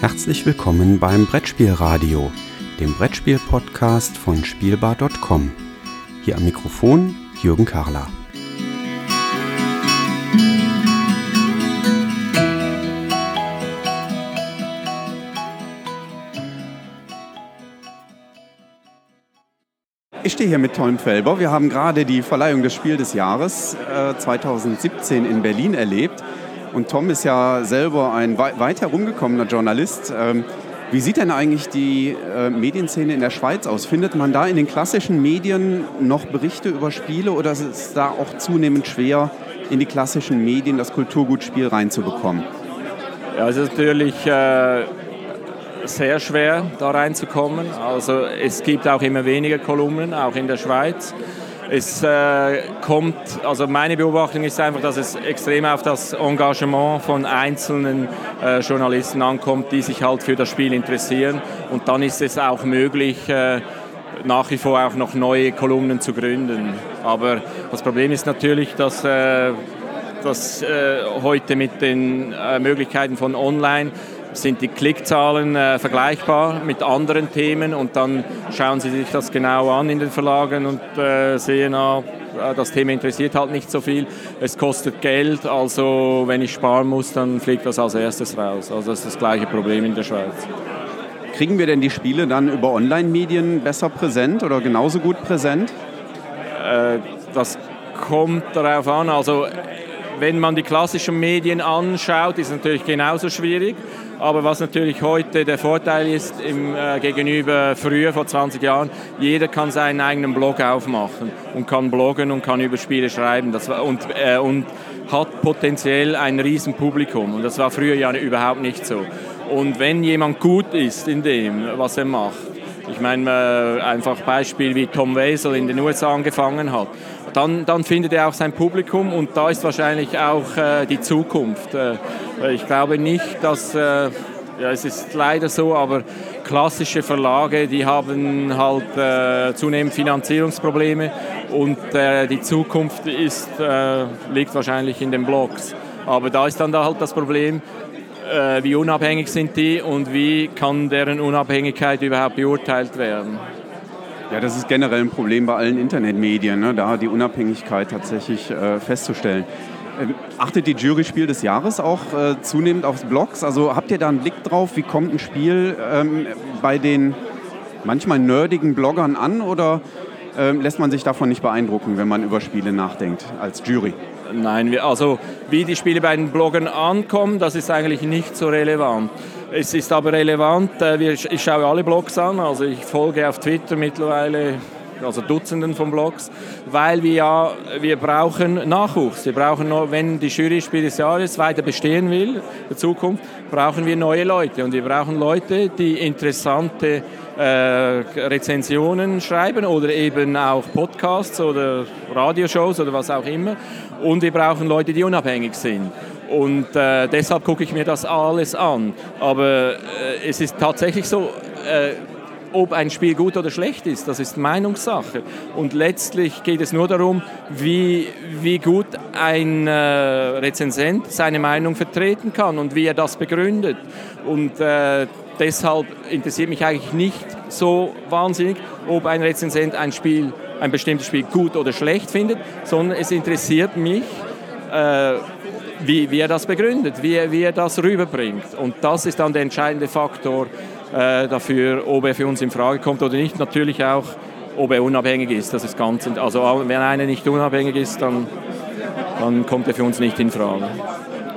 Herzlich willkommen beim Brettspielradio, dem Brettspiel-Podcast von Spielbar.com. Hier am Mikrofon Jürgen Karler. Ich stehe hier mit Tom Felber. Wir haben gerade die Verleihung des Spiel des Jahres äh, 2017 in Berlin erlebt. Und Tom ist ja selber ein weit herumgekommener Journalist. Ähm, wie sieht denn eigentlich die äh, Medienszene in der Schweiz aus? Findet man da in den klassischen Medien noch Berichte über Spiele oder ist es da auch zunehmend schwer, in die klassischen Medien das Kulturgutspiel reinzubekommen? Ja, es ist natürlich äh, sehr schwer, da reinzukommen. Also es gibt auch immer weniger Kolumnen, auch in der Schweiz. Es äh, kommt, also meine Beobachtung ist einfach, dass es extrem auf das Engagement von einzelnen äh, Journalisten ankommt, die sich halt für das Spiel interessieren. Und dann ist es auch möglich, äh, nach wie vor auch noch neue Kolumnen zu gründen. Aber das Problem ist natürlich, dass, äh, dass äh, heute mit den äh, Möglichkeiten von Online sind die Klickzahlen äh, vergleichbar mit anderen Themen und dann schauen Sie sich das genau an in den Verlagen und äh, sehen, ah, äh, das Thema interessiert halt nicht so viel. Es kostet Geld, also wenn ich sparen muss, dann fliegt das als erstes raus. Also das ist das gleiche Problem in der Schweiz. Kriegen wir denn die Spiele dann über Online-Medien besser präsent oder genauso gut präsent? Äh, das kommt darauf an. Also wenn man die klassischen Medien anschaut, ist es natürlich genauso schwierig. Aber was natürlich heute der Vorteil ist im, äh, gegenüber früher, vor 20 Jahren, jeder kann seinen eigenen Blog aufmachen und kann bloggen und kann über Spiele schreiben das und, äh, und hat potenziell ein Riesenpublikum. Und das war früher ja überhaupt nicht so. Und wenn jemand gut ist in dem, was er macht, ich meine, äh, einfach Beispiel wie Tom Wesel in den USA angefangen hat, dann, dann findet er auch sein Publikum und da ist wahrscheinlich auch äh, die Zukunft. Äh, ich glaube nicht, dass, äh, ja, es ist leider so, aber klassische Verlage, die haben halt äh, zunehmend Finanzierungsprobleme und äh, die Zukunft ist, äh, liegt wahrscheinlich in den Blogs. Aber da ist dann da halt das Problem, wie unabhängig sind die und wie kann deren Unabhängigkeit überhaupt beurteilt werden. Ja, das ist generell ein Problem bei allen Internetmedien, ne? da die Unabhängigkeit tatsächlich äh, festzustellen. Ähm, achtet die Jury Spiel des Jahres auch äh, zunehmend aufs Blogs? Also habt ihr da einen Blick drauf, wie kommt ein Spiel ähm, bei den manchmal nerdigen Bloggern an oder ähm, lässt man sich davon nicht beeindrucken, wenn man über Spiele nachdenkt als Jury? Nein, also wie die Spiele bei den Bloggern ankommen, das ist eigentlich nicht so relevant. Es ist aber relevant, äh, ich schaue alle Blogs an, also ich folge auf Twitter mittlerweile also Dutzenden von Blogs, weil wir ja, wir brauchen Nachwuchs. Wir brauchen noch, wenn die Jury Spiel des Jahres weiter bestehen will, in Zukunft, brauchen wir neue Leute und wir brauchen Leute, die interessante äh, Rezensionen schreiben oder eben auch Podcasts oder Radioshows oder was auch immer und wir brauchen Leute, die unabhängig sind. Und äh, deshalb gucke ich mir das alles an. Aber äh, es ist tatsächlich so, äh, ob ein Spiel gut oder schlecht ist, das ist Meinungssache. Und letztlich geht es nur darum, wie, wie gut ein äh, Rezensent seine Meinung vertreten kann und wie er das begründet. Und äh, deshalb interessiert mich eigentlich nicht so wahnsinnig, ob ein Rezensent ein Spiel, ein bestimmtes Spiel gut oder schlecht findet, sondern es interessiert mich, äh, wie, wie er das begründet, wie, wie er das rüberbringt. Und das ist dann der entscheidende Faktor äh, dafür, ob er für uns in Frage kommt oder nicht. Natürlich auch, ob er unabhängig ist. Das ist ganz, also wenn einer nicht unabhängig ist, dann, dann kommt er für uns nicht in Frage.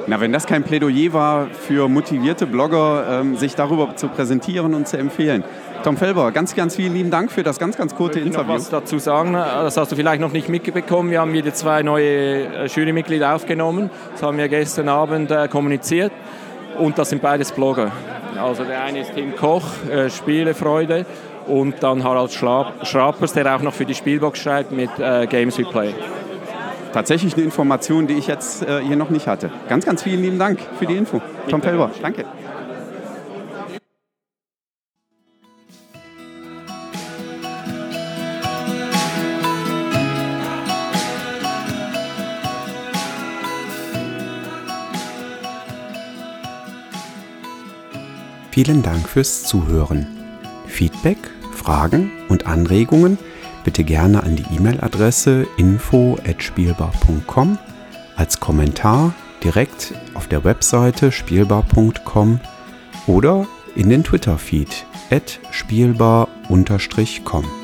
Na, wenn das kein Plädoyer war für motivierte Blogger, ähm, sich darüber zu präsentieren und zu empfehlen. Tom Felber, ganz, ganz vielen lieben Dank für das ganz, ganz kurze ich Interview. Noch was dazu sagen, das hast du vielleicht noch nicht mitbekommen. Wir haben wieder zwei neue äh, Jurymitglieder aufgenommen. Das haben wir gestern Abend äh, kommuniziert. Und das sind beides Blogger. Also der eine ist Tim Koch, äh, Spielefreude. Und dann Harald Schrapers, der auch noch für die Spielbox schreibt mit äh, Games We Play. Tatsächlich eine Information, die ich jetzt äh, hier noch nicht hatte. Ganz, ganz vielen lieben Dank für die Info. Tom Felber, danke. Vielen Dank fürs Zuhören. Feedback, Fragen und Anregungen bitte gerne an die E-Mail-Adresse info@spielbar.com als Kommentar direkt auf der Webseite spielbar.com oder in den Twitter-Feed spielbar-com.